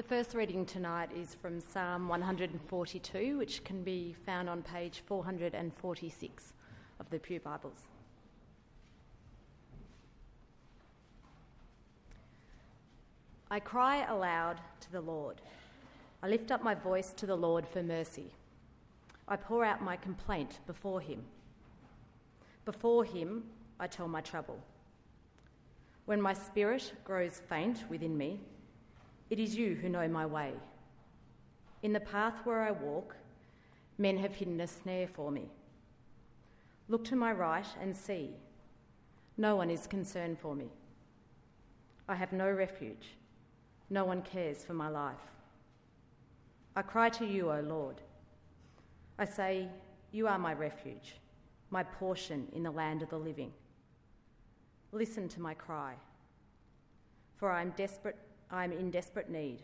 The first reading tonight is from Psalm 142, which can be found on page 446 of the Pew Bibles. I cry aloud to the Lord. I lift up my voice to the Lord for mercy. I pour out my complaint before him. Before him, I tell my trouble. When my spirit grows faint within me, it is you who know my way. In the path where I walk, men have hidden a snare for me. Look to my right and see. No one is concerned for me. I have no refuge. No one cares for my life. I cry to you, O Lord. I say, You are my refuge, my portion in the land of the living. Listen to my cry, for I am desperate I am in desperate need.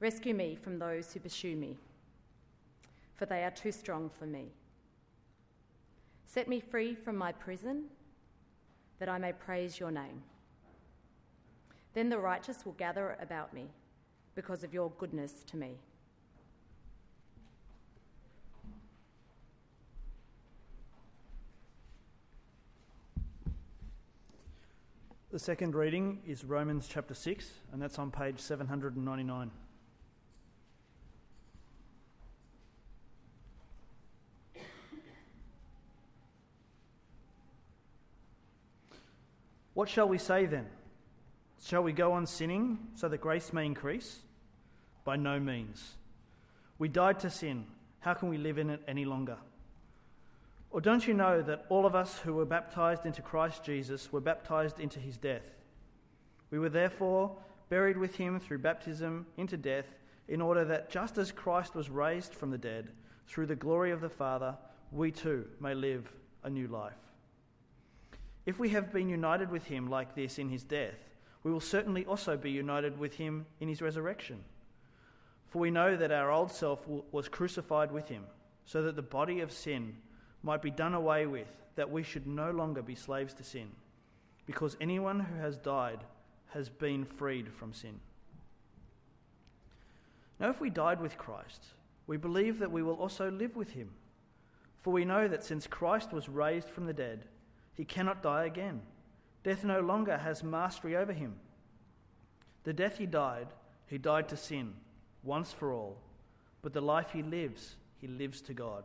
Rescue me from those who pursue me, for they are too strong for me. Set me free from my prison, that I may praise your name. Then the righteous will gather about me because of your goodness to me. The second reading is Romans chapter 6, and that's on page 799. What shall we say then? Shall we go on sinning so that grace may increase? By no means. We died to sin. How can we live in it any longer? Or don't you know that all of us who were baptized into Christ Jesus were baptized into his death? We were therefore buried with him through baptism into death, in order that just as Christ was raised from the dead through the glory of the Father, we too may live a new life. If we have been united with him like this in his death, we will certainly also be united with him in his resurrection. For we know that our old self was crucified with him, so that the body of sin might be done away with, that we should no longer be slaves to sin, because anyone who has died has been freed from sin. Now, if we died with Christ, we believe that we will also live with him. For we know that since Christ was raised from the dead, he cannot die again. Death no longer has mastery over him. The death he died, he died to sin, once for all. But the life he lives, he lives to God.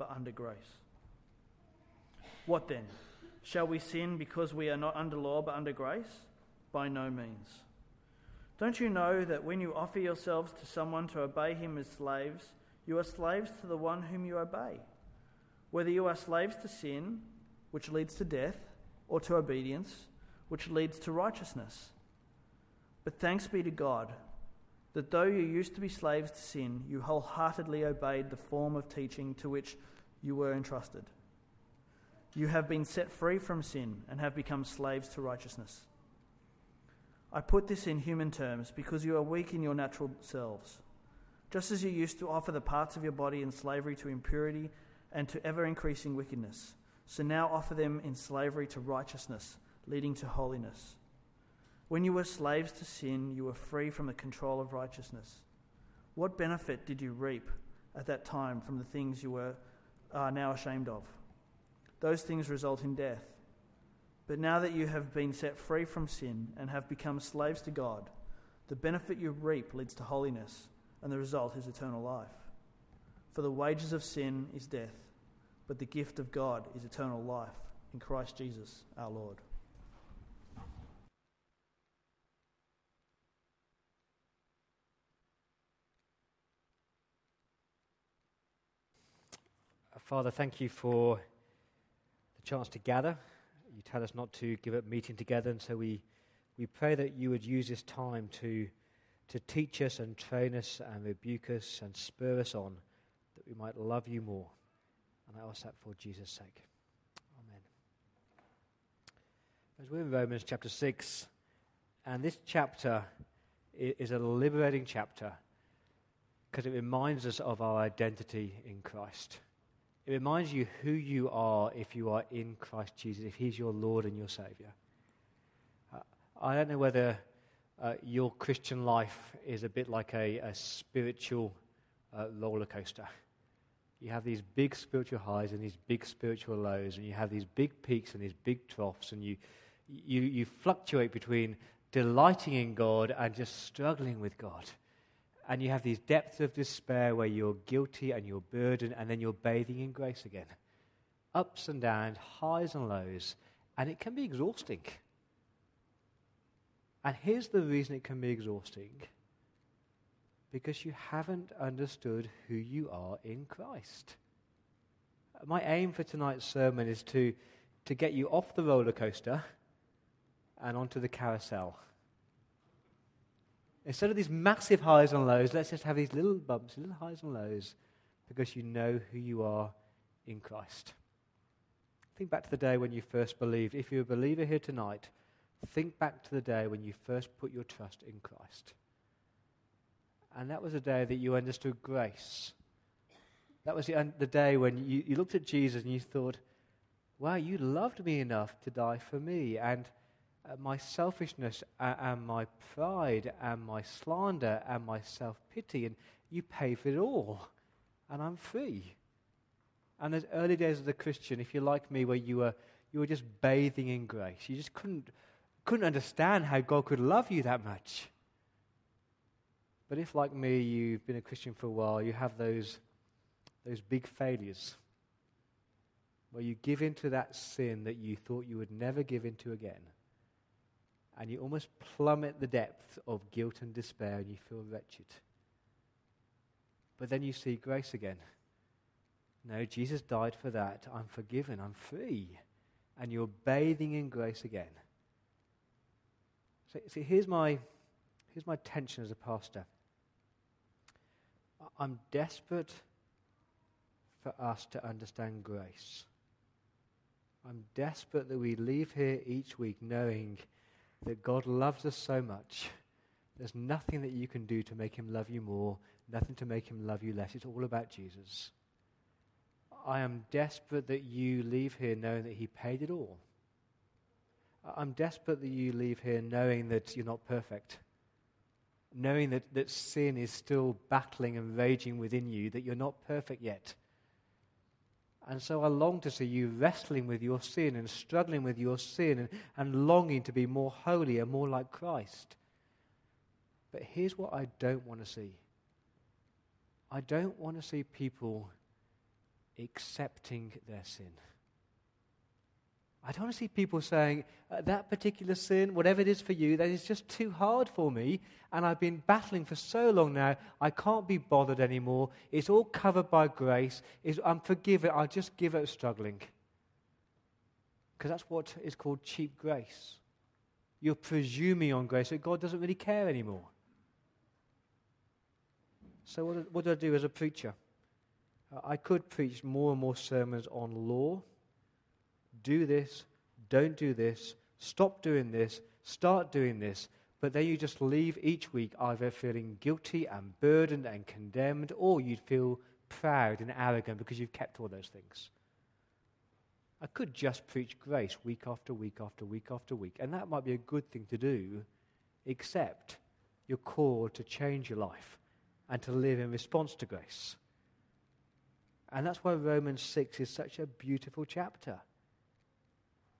but under grace. What then? Shall we sin because we are not under law but under grace? By no means. Don't you know that when you offer yourselves to someone to obey him as slaves, you are slaves to the one whom you obey? Whether you are slaves to sin, which leads to death, or to obedience, which leads to righteousness. But thanks be to God that though you used to be slaves to sin, you wholeheartedly obeyed the form of teaching to which you were entrusted. You have been set free from sin and have become slaves to righteousness. I put this in human terms because you are weak in your natural selves. Just as you used to offer the parts of your body in slavery to impurity and to ever increasing wickedness, so now offer them in slavery to righteousness, leading to holiness. When you were slaves to sin, you were free from the control of righteousness. What benefit did you reap at that time from the things you were are now ashamed of? Those things result in death. But now that you have been set free from sin and have become slaves to God, the benefit you reap leads to holiness, and the result is eternal life. For the wages of sin is death, but the gift of God is eternal life in Christ Jesus our Lord. Father, thank you for the chance to gather. You tell us not to give up meeting together, and so we, we pray that you would use this time to, to teach us and train us and rebuke us and spur us on that we might love you more. And I ask that for Jesus' sake. Amen. As we're in Romans chapter 6, and this chapter is a liberating chapter because it reminds us of our identity in Christ. It reminds you who you are if you are in Christ Jesus, if He's your Lord and your Savior. Uh, I don't know whether uh, your Christian life is a bit like a, a spiritual uh, roller coaster. You have these big spiritual highs and these big spiritual lows, and you have these big peaks and these big troughs, and you, you, you fluctuate between delighting in God and just struggling with God. And you have these depths of despair where you're guilty and you're burdened, and then you're bathing in grace again. Ups and downs, highs and lows, and it can be exhausting. And here's the reason it can be exhausting because you haven't understood who you are in Christ. My aim for tonight's sermon is to, to get you off the roller coaster and onto the carousel. Instead of these massive highs and lows, let's just have these little bumps, little highs and lows, because you know who you are in Christ. Think back to the day when you first believed. If you're a believer here tonight, Think back to the day when you first put your trust in Christ. And that was a day that you understood grace. That was the, the day when you, you looked at Jesus and you thought, wow, you loved me enough to die for me. And uh, my selfishness uh, and my pride and my slander and my self pity, and you pay for it all. And I'm free. And those early days as a Christian, if you're like me, where you were, you were just bathing in grace, you just couldn't couldn't understand how God could love you that much. But if, like me, you've been a Christian for a while, you have those, those big failures where you give into that sin that you thought you would never give into again. And you almost plummet the depth of guilt and despair and you feel wretched. But then you see grace again. No, Jesus died for that. I'm forgiven. I'm free. And you're bathing in grace again. See, here's my, here's my tension as a pastor. I'm desperate for us to understand grace. I'm desperate that we leave here each week knowing that God loves us so much. There's nothing that you can do to make him love you more, nothing to make him love you less. It's all about Jesus. I am desperate that you leave here knowing that he paid it all. I'm desperate that you leave here knowing that you're not perfect, knowing that, that sin is still battling and raging within you, that you're not perfect yet. And so I long to see you wrestling with your sin and struggling with your sin and, and longing to be more holy and more like Christ. But here's what I don't want to see I don't want to see people accepting their sin. I don't want to see people saying, uh, that particular sin, whatever it is for you, that is just too hard for me, and I've been battling for so long now, I can't be bothered anymore. It's all covered by grace. It's, I'm forgiven. I'll just give up struggling. Because that's what is called cheap grace. You're presuming on grace that God doesn't really care anymore. So, what do, what do I do as a preacher? Uh, I could preach more and more sermons on law do this, don't do this, stop doing this, start doing this. But then you just leave each week either feeling guilty and burdened and condemned, or you'd feel proud and arrogant because you've kept all those things. I could just preach grace week after week after week after week, and that might be a good thing to do, except you're called to change your life and to live in response to grace. And that's why Romans 6 is such a beautiful chapter.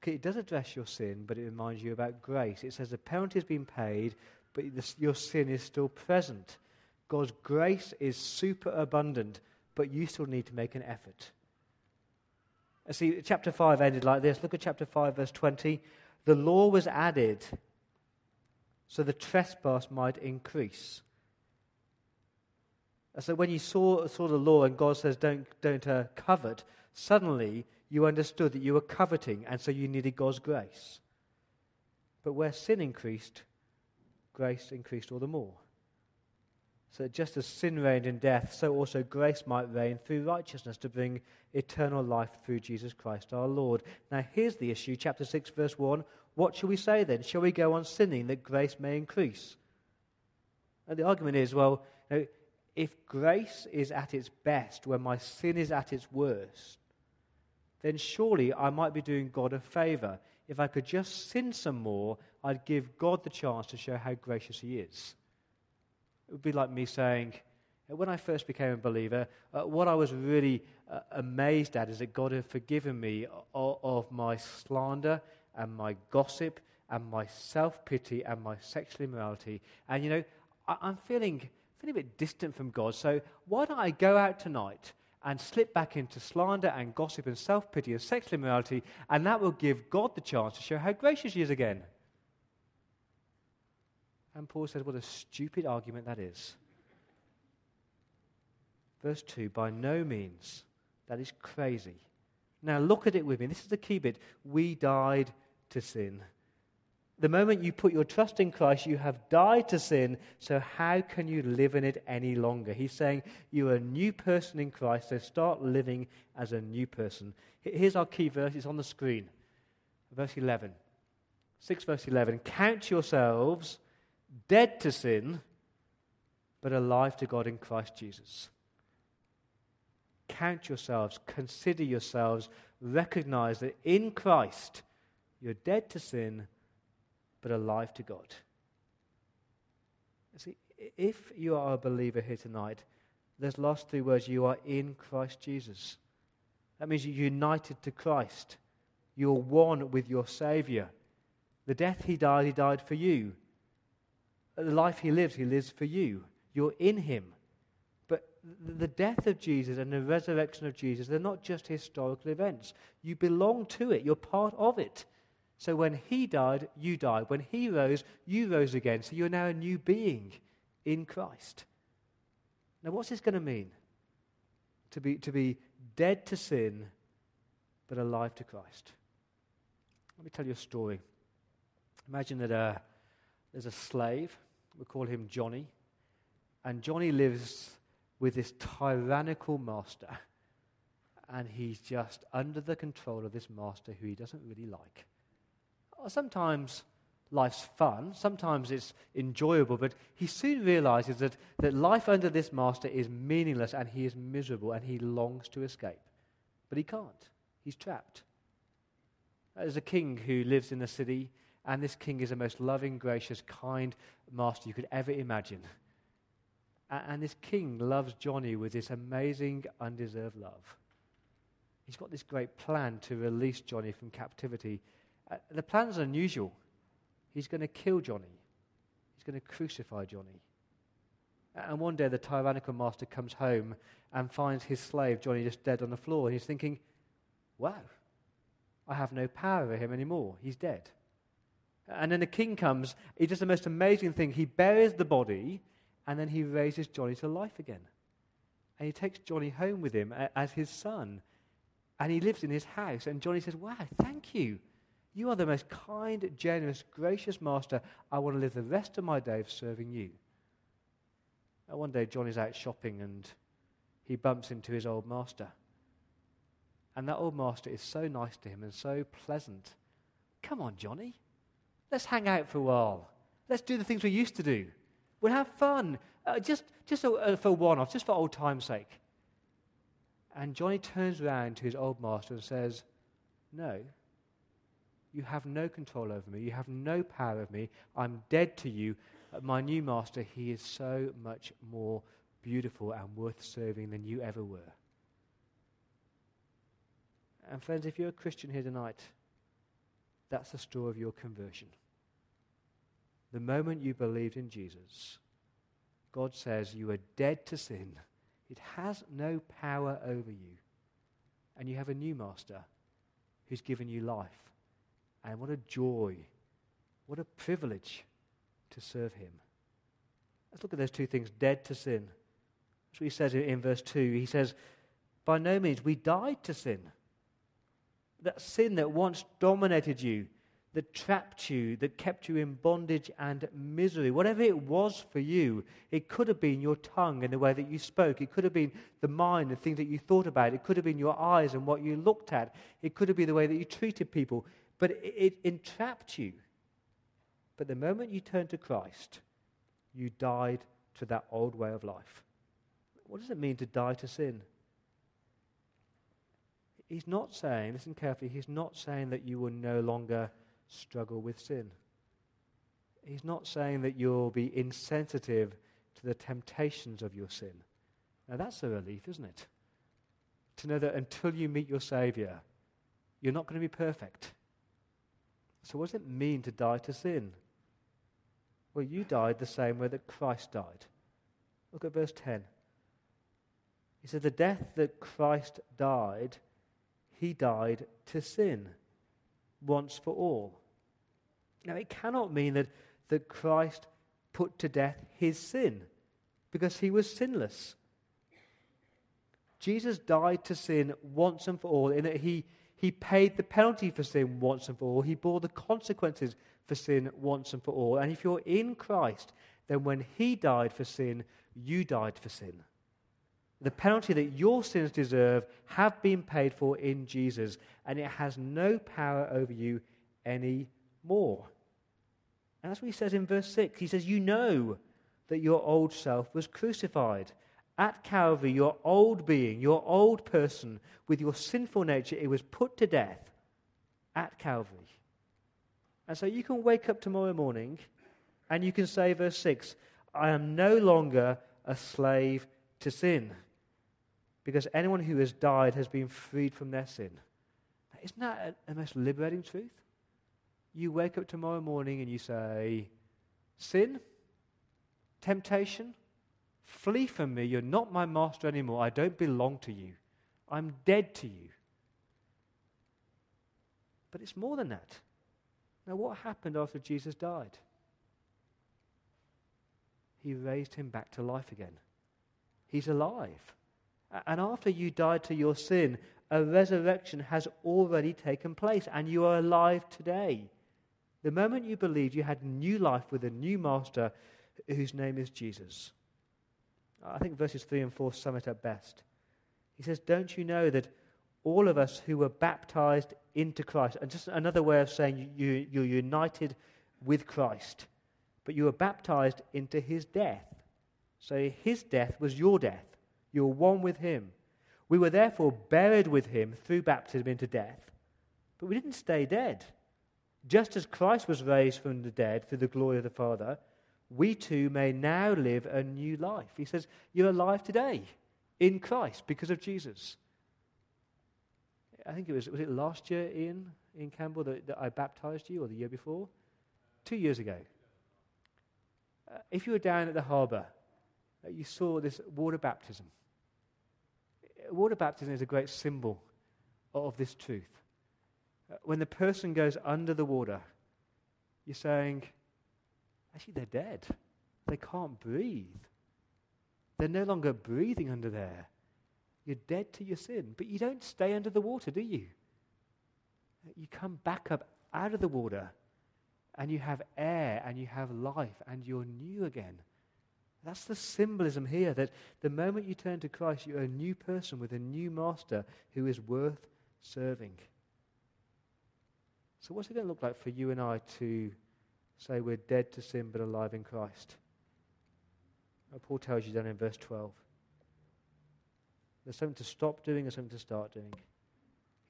It does address your sin, but it reminds you about grace. It says the penalty has been paid, but your sin is still present. God's grace is super abundant, but you still need to make an effort. See, chapter 5 ended like this. Look at chapter 5, verse 20. The law was added so the trespass might increase. And so when you saw, saw the law and God says, don't, don't uh, covet, suddenly you understood that you were coveting, and so you needed God's grace. But where sin increased, grace increased all the more. So just as sin reigned in death, so also grace might reign through righteousness to bring eternal life through Jesus Christ our Lord. Now, here's the issue, chapter 6, verse 1. What shall we say then? Shall we go on sinning that grace may increase? And the argument is well, you know, if grace is at its best when my sin is at its worst, then surely I might be doing God a favor. If I could just sin some more, I'd give God the chance to show how gracious He is. It would be like me saying, when I first became a believer, uh, what I was really uh, amazed at is that God had forgiven me of, of my slander and my gossip and my self pity and my sexual immorality. And you know, I, I'm feeling, feeling a bit distant from God. So why don't I go out tonight and slip back into slander and gossip and self pity and sexual immorality, and that will give God the chance to show how gracious He is again. And Paul says, What a stupid argument that is. Verse 2 By no means. That is crazy. Now look at it with me. This is the key bit. We died to sin. The moment you put your trust in Christ, you have died to sin, so how can you live in it any longer? He's saying you're a new person in Christ, so start living as a new person. Here's our key verse, it's on the screen. Verse 11. 6 verse 11. Count yourselves dead to sin, but alive to God in Christ Jesus. Count yourselves, consider yourselves, recognize that in Christ you're dead to sin but alive to God. See, if you are a believer here tonight, those last three words, you are in Christ Jesus. That means you're united to Christ. You're one with your Savior. The death he died, he died for you. The life he lives, he lives for you. You're in him. But the death of Jesus and the resurrection of Jesus, they're not just historical events. You belong to it, you're part of it. So when he died, you died. When he rose, you rose again. So you're now a new being in Christ. Now, what's this going to mean? To be, to be dead to sin, but alive to Christ. Let me tell you a story. Imagine that uh, there's a slave, we call him Johnny, and Johnny lives with this tyrannical master, and he's just under the control of this master who he doesn't really like sometimes life's fun, sometimes it's enjoyable, but he soon realizes that, that life under this master is meaningless and he is miserable and he longs to escape. But he can't, he's trapped. There's a king who lives in a city, and this king is the most loving, gracious, kind master you could ever imagine. And this king loves Johnny with this amazing, undeserved love. He's got this great plan to release Johnny from captivity uh, the plan's unusual. He's going to kill Johnny, he's going to crucify Johnny. And one day the tyrannical master comes home and finds his slave, Johnny, just dead on the floor. And he's thinking, wow, I have no power over him anymore. He's dead. And then the king comes, he does the most amazing thing. He buries the body and then he raises Johnny to life again. And he takes Johnny home with him as his son. And he lives in his house. And Johnny says, Wow, thank you. You are the most kind, generous, gracious master. I want to live the rest of my days serving you. Now, one day, John is out shopping and he bumps into his old master. And that old master is so nice to him and so pleasant. Come on, Johnny. Let's hang out for a while. Let's do the things we used to do. We'll have fun. Uh, just just uh, for one off, just for old time's sake. And Johnny turns around to his old master and says, No, you have no control over me. You have no power over me. I'm dead to you. Uh, my new master, he is so much more beautiful and worth serving than you ever were. And, friends, if you're a Christian here tonight, that's the story of your conversion. The moment you believed in Jesus, God says you are dead to sin. It has no power over you. And you have a new master who's given you life and what a joy, what a privilege to serve him. Let's look at those two things dead to sin. That's what he says in verse 2. He says, By no means, we died to sin. That sin that once dominated you, that trapped you, that kept you in bondage and misery. Whatever it was for you, it could have been your tongue and the way that you spoke. It could have been the mind and things that you thought about. It could have been your eyes and what you looked at. It could have been the way that you treated people. But it, it entrapped you. But the moment you turned to Christ, you died to that old way of life. What does it mean to die to sin? He's not saying, listen carefully, he's not saying that you will no longer struggle with sin. He's not saying that you'll be insensitive to the temptations of your sin. Now, that's a relief, isn't it? To know that until you meet your Savior, you're not going to be perfect. So, what does it mean to die to sin? Well, you died the same way that Christ died. Look at verse 10. He said, The death that Christ died, he died to sin once for all. Now, it cannot mean that, that Christ put to death his sin because he was sinless. Jesus died to sin once and for all in that he, he paid the penalty for sin once and for all. He bore the consequences for sin once and for all. And if you're in Christ, then when he died for sin, you died for sin. The penalty that your sins deserve have been paid for in Jesus, and it has no power over you anymore. And that's what he says in verse 6. He says, You know that your old self was crucified. At Calvary, your old being, your old person, with your sinful nature, it was put to death at Calvary. And so you can wake up tomorrow morning and you can say, verse 6, I am no longer a slave to sin because anyone who has died has been freed from their sin. Isn't that a, most liberating truth? You wake up tomorrow morning and you say, Sin, temptation, flee from me. You're not my master anymore. I don't belong to you. I'm dead to you. But it's more than that. Now, what happened after Jesus died? He raised him back to life again. He's alive. And after you died to your sin, a resurrection has already taken place, and you are alive today. The moment you believed, you had new life with a new master whose name is Jesus. I think verses 3 and 4 sum it up best. He says, Don't you know that all of us who were baptized into Christ, and just another way of saying you, you're united with Christ, but you were baptized into his death. So his death was your death. You were one with him. We were therefore buried with him through baptism into death, but we didn't stay dead. Just as Christ was raised from the dead through the glory of the Father, we too may now live a new life. He says, You're alive today in Christ because of Jesus. I think it was, was it last year, Ian, in Campbell, that, that I baptized you, or the year before? Two years ago. Uh, if you were down at the harbour, uh, you saw this water baptism. Water baptism is a great symbol of this truth when the person goes under the water, you're saying, actually, they're dead. They can't breathe. They're no longer breathing under there. You're dead to your sin. But you don't stay under the water, do you? You come back up out of the water and you have air and you have life and you're new again. That's the symbolism here that the moment you turn to Christ, you're a new person with a new master who is worth serving. So, what's it going to look like for you and I to say we're dead to sin but alive in Christ? Well, Paul tells you that in verse 12. There's something to stop doing and something to start doing.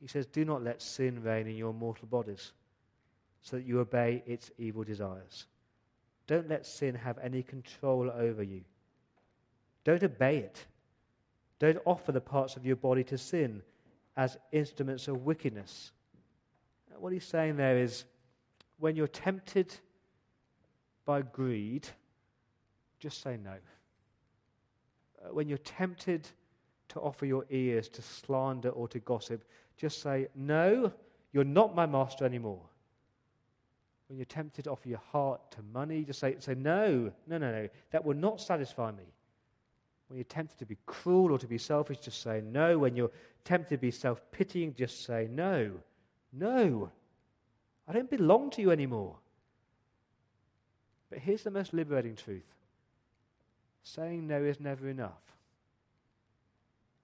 He says, Do not let sin reign in your mortal bodies so that you obey its evil desires. Don't let sin have any control over you. Don't obey it. Don't offer the parts of your body to sin as instruments of wickedness what he's saying there is when you're tempted by greed, just say no. Uh, when you're tempted to offer your ears to slander or to gossip, just say, No, you're not my master anymore. When you're tempted to offer your heart to money, just say, say No, no, no, no, that will not satisfy me. When you're tempted to be cruel or to be selfish, just say no. When you're tempted to be self pitying, just say no. No, I don't belong to you anymore. But here's the most liberating truth saying no is never enough.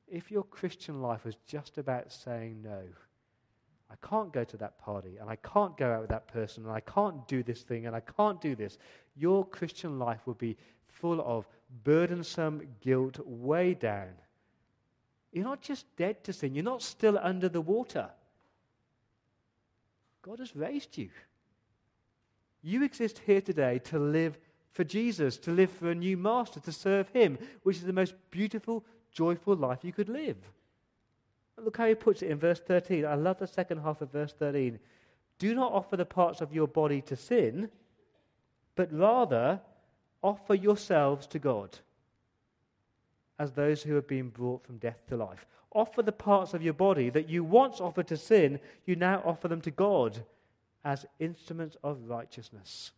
If your Christian life was just about saying no, I can't go to that party, and I can't go out with that person, and I can't do this thing, and I can't do this, your Christian life would be full of burdensome guilt way down. You're not just dead to sin, you're not still under the water. God has raised you. You exist here today to live for Jesus, to live for a new master, to serve him, which is the most beautiful, joyful life you could live. Look how he puts it in verse 13. I love the second half of verse 13. Do not offer the parts of your body to sin, but rather offer yourselves to God as those who have been brought from death to life. Offer the parts of your body that you once offered to sin, you now offer them to God as instruments of righteousness.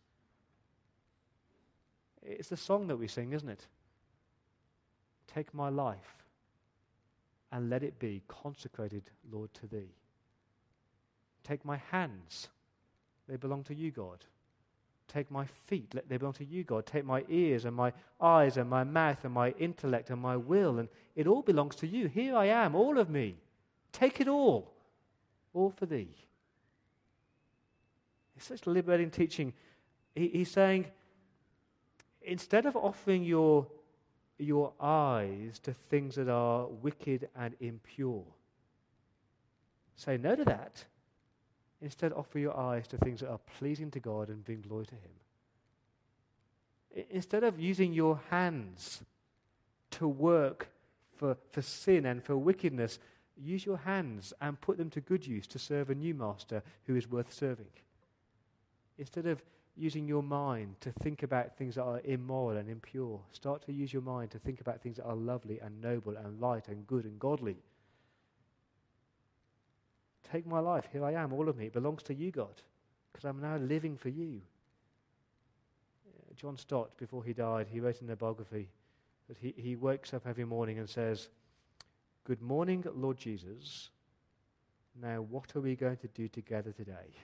It's the song that we sing, isn't it? Take my life and let it be consecrated, Lord, to thee. Take my hands, they belong to you, God. Take my feet, they belong to you, God. Take my ears and my eyes and my mouth and my intellect and my will, and it all belongs to you. Here I am, all of me. Take it all, all for thee. It's such liberating teaching. He, he's saying, instead of offering your your eyes to things that are wicked and impure. Say no to that. Instead, offer your eyes to things that are pleasing to God and bring glory to Him. Instead of using your hands to work for, for sin and for wickedness, use your hands and put them to good use to serve a new master who is worth serving. Instead of using your mind to think about things that are immoral and impure. Start to use your mind to think about things that are lovely and noble and light and good and godly. Take my life. Here I am. All of me. It belongs to you, God, because I'm now living for you. John Stott, before he died, he wrote in a biography that he, he wakes up every morning and says, Good morning, Lord Jesus. Now, what are we going to do together today?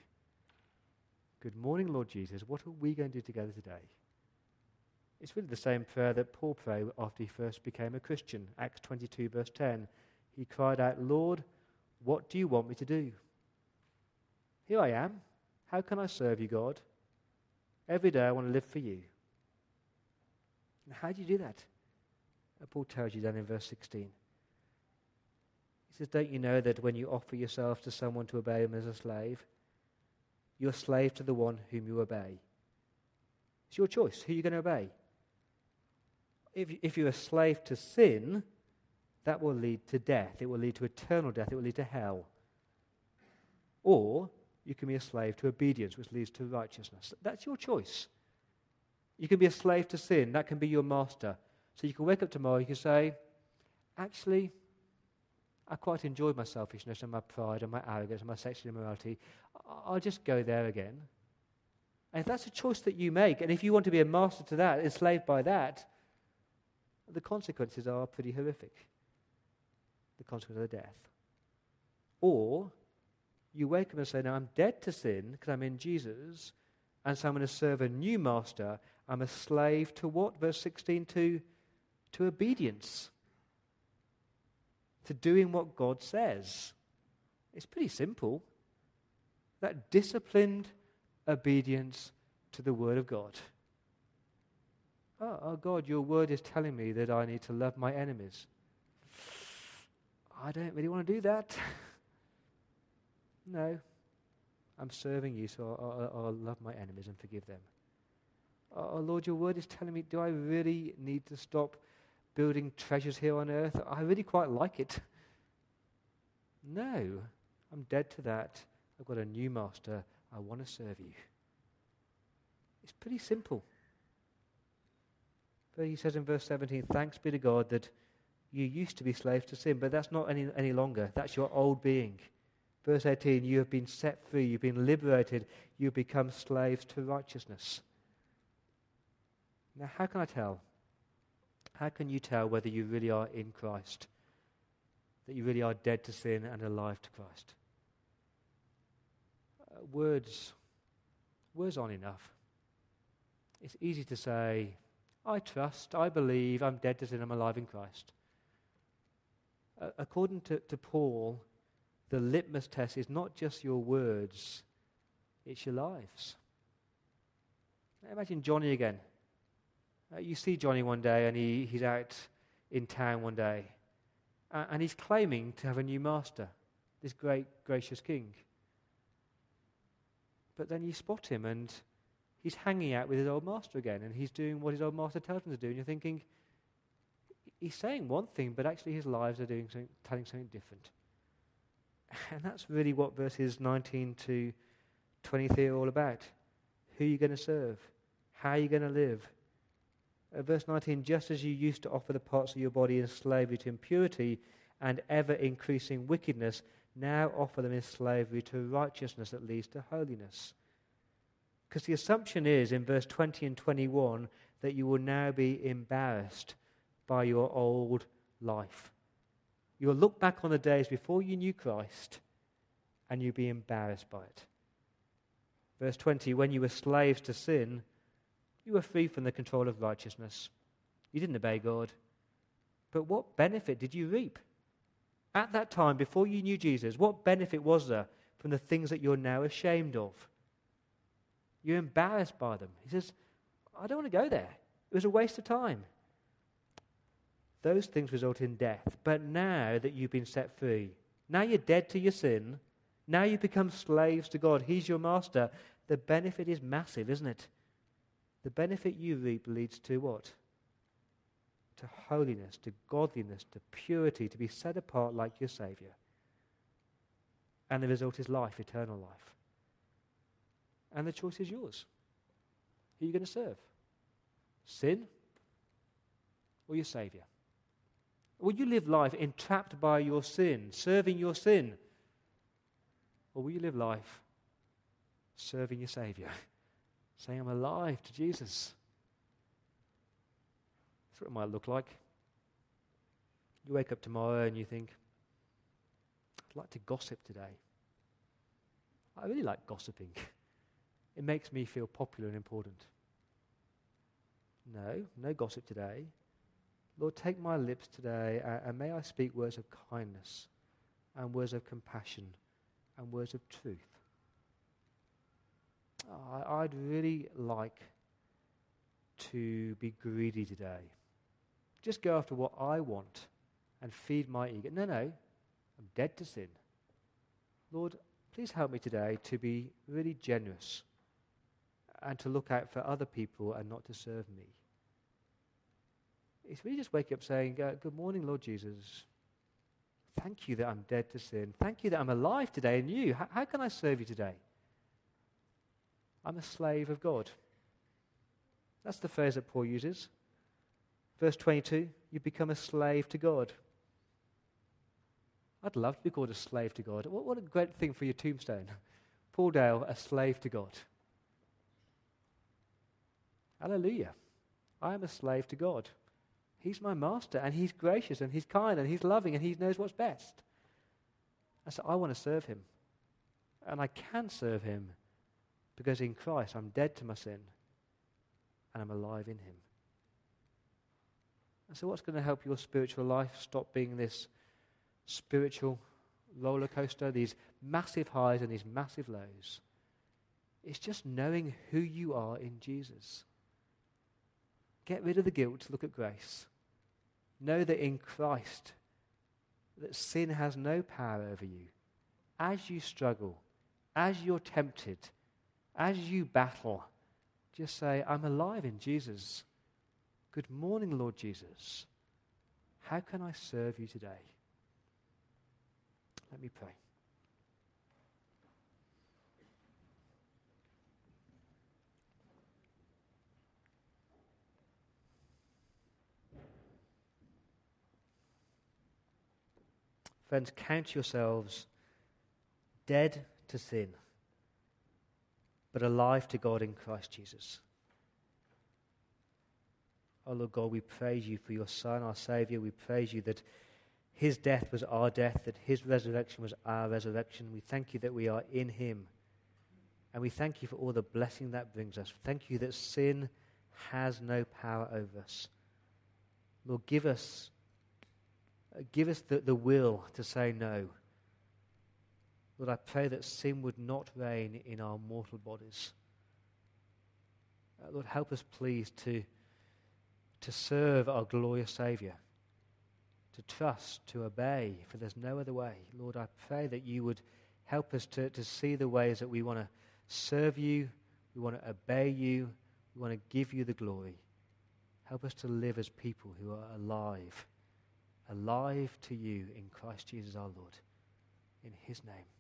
Good morning, Lord Jesus. What are we going to do together today? It's really the same prayer that Paul prayed after he first became a Christian. Acts 22, verse 10. He cried out, Lord, what do you want me to do? Here I am. How can I serve you, God? Every day I want to live for you. And how do you do that? Paul tells you that in verse 16. He says, Don't you know that when you offer yourself to someone to obey him as a slave, you're a slave to the one whom you obey. It's your choice who are you're going to obey. If, if you're a slave to sin, that will lead to death. It will lead to eternal death. It will lead to hell. Or you can be a slave to obedience, which leads to righteousness. That's your choice. You can be a slave to sin. That can be your master. So you can wake up tomorrow, you can say, actually, I quite enjoyed my selfishness and my pride and my arrogance and my sexual immorality. I'll just go there again. And if that's a choice that you make, and if you want to be a master to that, enslaved by that, the consequences are pretty horrific. The consequence of death. Or you wake up and say, Now I'm dead to sin because I'm in Jesus, and so I'm going to serve a new master. I'm a slave to what? Verse 16 to, to obedience to doing what God says. It's pretty simple. That disciplined obedience to the Word of God. Oh, oh, God, your Word is telling me that I need to love my enemies. I don't really want to do that. no. I'm serving you, so I'll, I'll, I'll, love my enemies and forgive them. Oh, oh, Lord, your Word is telling me, do I really need to stop building treasures here on earth. I really quite like it. No, I'm dead to that. I've got a new master. I want to serve you. It's pretty simple. But he says in verse 17, Thanks be to God that you used to be slaves to sin, but that's not any, any longer. That's your old being. Verse 18, you have been set free, you've been liberated, you've become slaves to righteousness. Now, how can I tell? How can you tell whether you really are in Christ? That you really are dead to sin and alive to Christ? Uh, words, words aren't enough. It's easy to say, I trust, I believe, I'm dead to sin, I'm alive in Christ. Uh, according to, to Paul, the litmus test is not just your words, it's your lives. Imagine Johnny again. Uh, you see Johnny one day, and he, he's out in town one day, uh, and he's claiming to have a new master, this great, gracious king. But then you spot him, and he's hanging out with his old master again, and he's doing what his old master tells him to do. And you're thinking, he's saying one thing, but actually his lives are doing something, telling something different. And that's really what verses 19 to 23 are all about. Who are you going to serve? How are you going to live? Uh, verse 19 Just as you used to offer the parts of your body in slavery to impurity and ever increasing wickedness, now offer them in slavery to righteousness that leads to holiness. Because the assumption is in verse 20 and 21 that you will now be embarrassed by your old life. You'll look back on the days before you knew Christ and you'll be embarrassed by it. Verse 20 When you were slaves to sin, you were free from the control of righteousness. You didn't obey God. But what benefit did you reap? At that time, before you knew Jesus, what benefit was there from the things that you're now ashamed of? You're embarrassed by them. He says, I don't want to go there. It was a waste of time. Those things result in death. But now that you've been set free, now you're dead to your sin, now you've become slaves to God, He's your master, the benefit is massive, isn't it? The benefit you reap leads to what? To holiness, to godliness, to purity, to be set apart like your Savior. And the result is life, eternal life. And the choice is yours. Who are you going to serve? Sin or your Savior? Will you live life entrapped by your sin, serving your sin? Or will you live life serving your Savior? saying, I'm alive to Jesus. That's what it might look like. You wake up tomorrow and you think, I'd like to gossip today. I really like gossiping. It makes me feel popular and important. No, no gossip today. Lord, take my lips today and, may I speak words of kindness and words of compassion and words of truth. I, would really like to be greedy today. Just go after what I want and feed my ego. No, no, I'm dead to sin. Lord, please help me today to be really generous and to look out for other people and not to serve me. It's really just waking up saying, uh, Good morning, Lord Jesus. Thank you that I'm dead to sin. Thank you that I'm alive today in you. How can I serve you today? I'm a slave of God. That's the phrase that Paul uses. Verse 22 you become a slave to God. I'd love to be called a slave to God. What, what a great thing for your tombstone. Paul Dale, a slave to God. Hallelujah. I am a slave to God. He's my master, and He's gracious, and He's kind, and He's loving, and He knows what's best. And so I want to serve Him. And I can serve Him because in Christ, I'm dead to my sin and I'm alive in Him. And so, what's going to help your spiritual life stop being this spiritual roller coaster, these massive highs and these massive lows? It's just knowing who you are in Jesus. Get rid of the guilt, look at grace. Know that in Christ, that sin has no power over you. As you struggle, as you're tempted, as you battle, just say, I'm alive in Jesus. Good morning, Lord Jesus. How can I serve you today? Let me pray. Friends, count yourselves dead to sin but alive to God in Christ Jesus. Oh Lord God, we praise you for your Son, our Saviour. We praise you that his death was our death, that his resurrection was our resurrection. We thank you that we are in him. And we thank you for all the blessing that brings us. Thank you that sin has no power over us. Lord, give us, give us the, the will to say no. Lord, I pray that sin would not reign in our mortal bodies. Uh, Lord, help us, please, to, to serve our glorious Saviour, to trust, to obey, for there's no other way. Lord, I pray that you would help us to, to see the ways that we want to serve you, we want to obey you, we want to give you the glory. Help us to live as people who are alive, alive to you in Christ Jesus our Lord. In his name.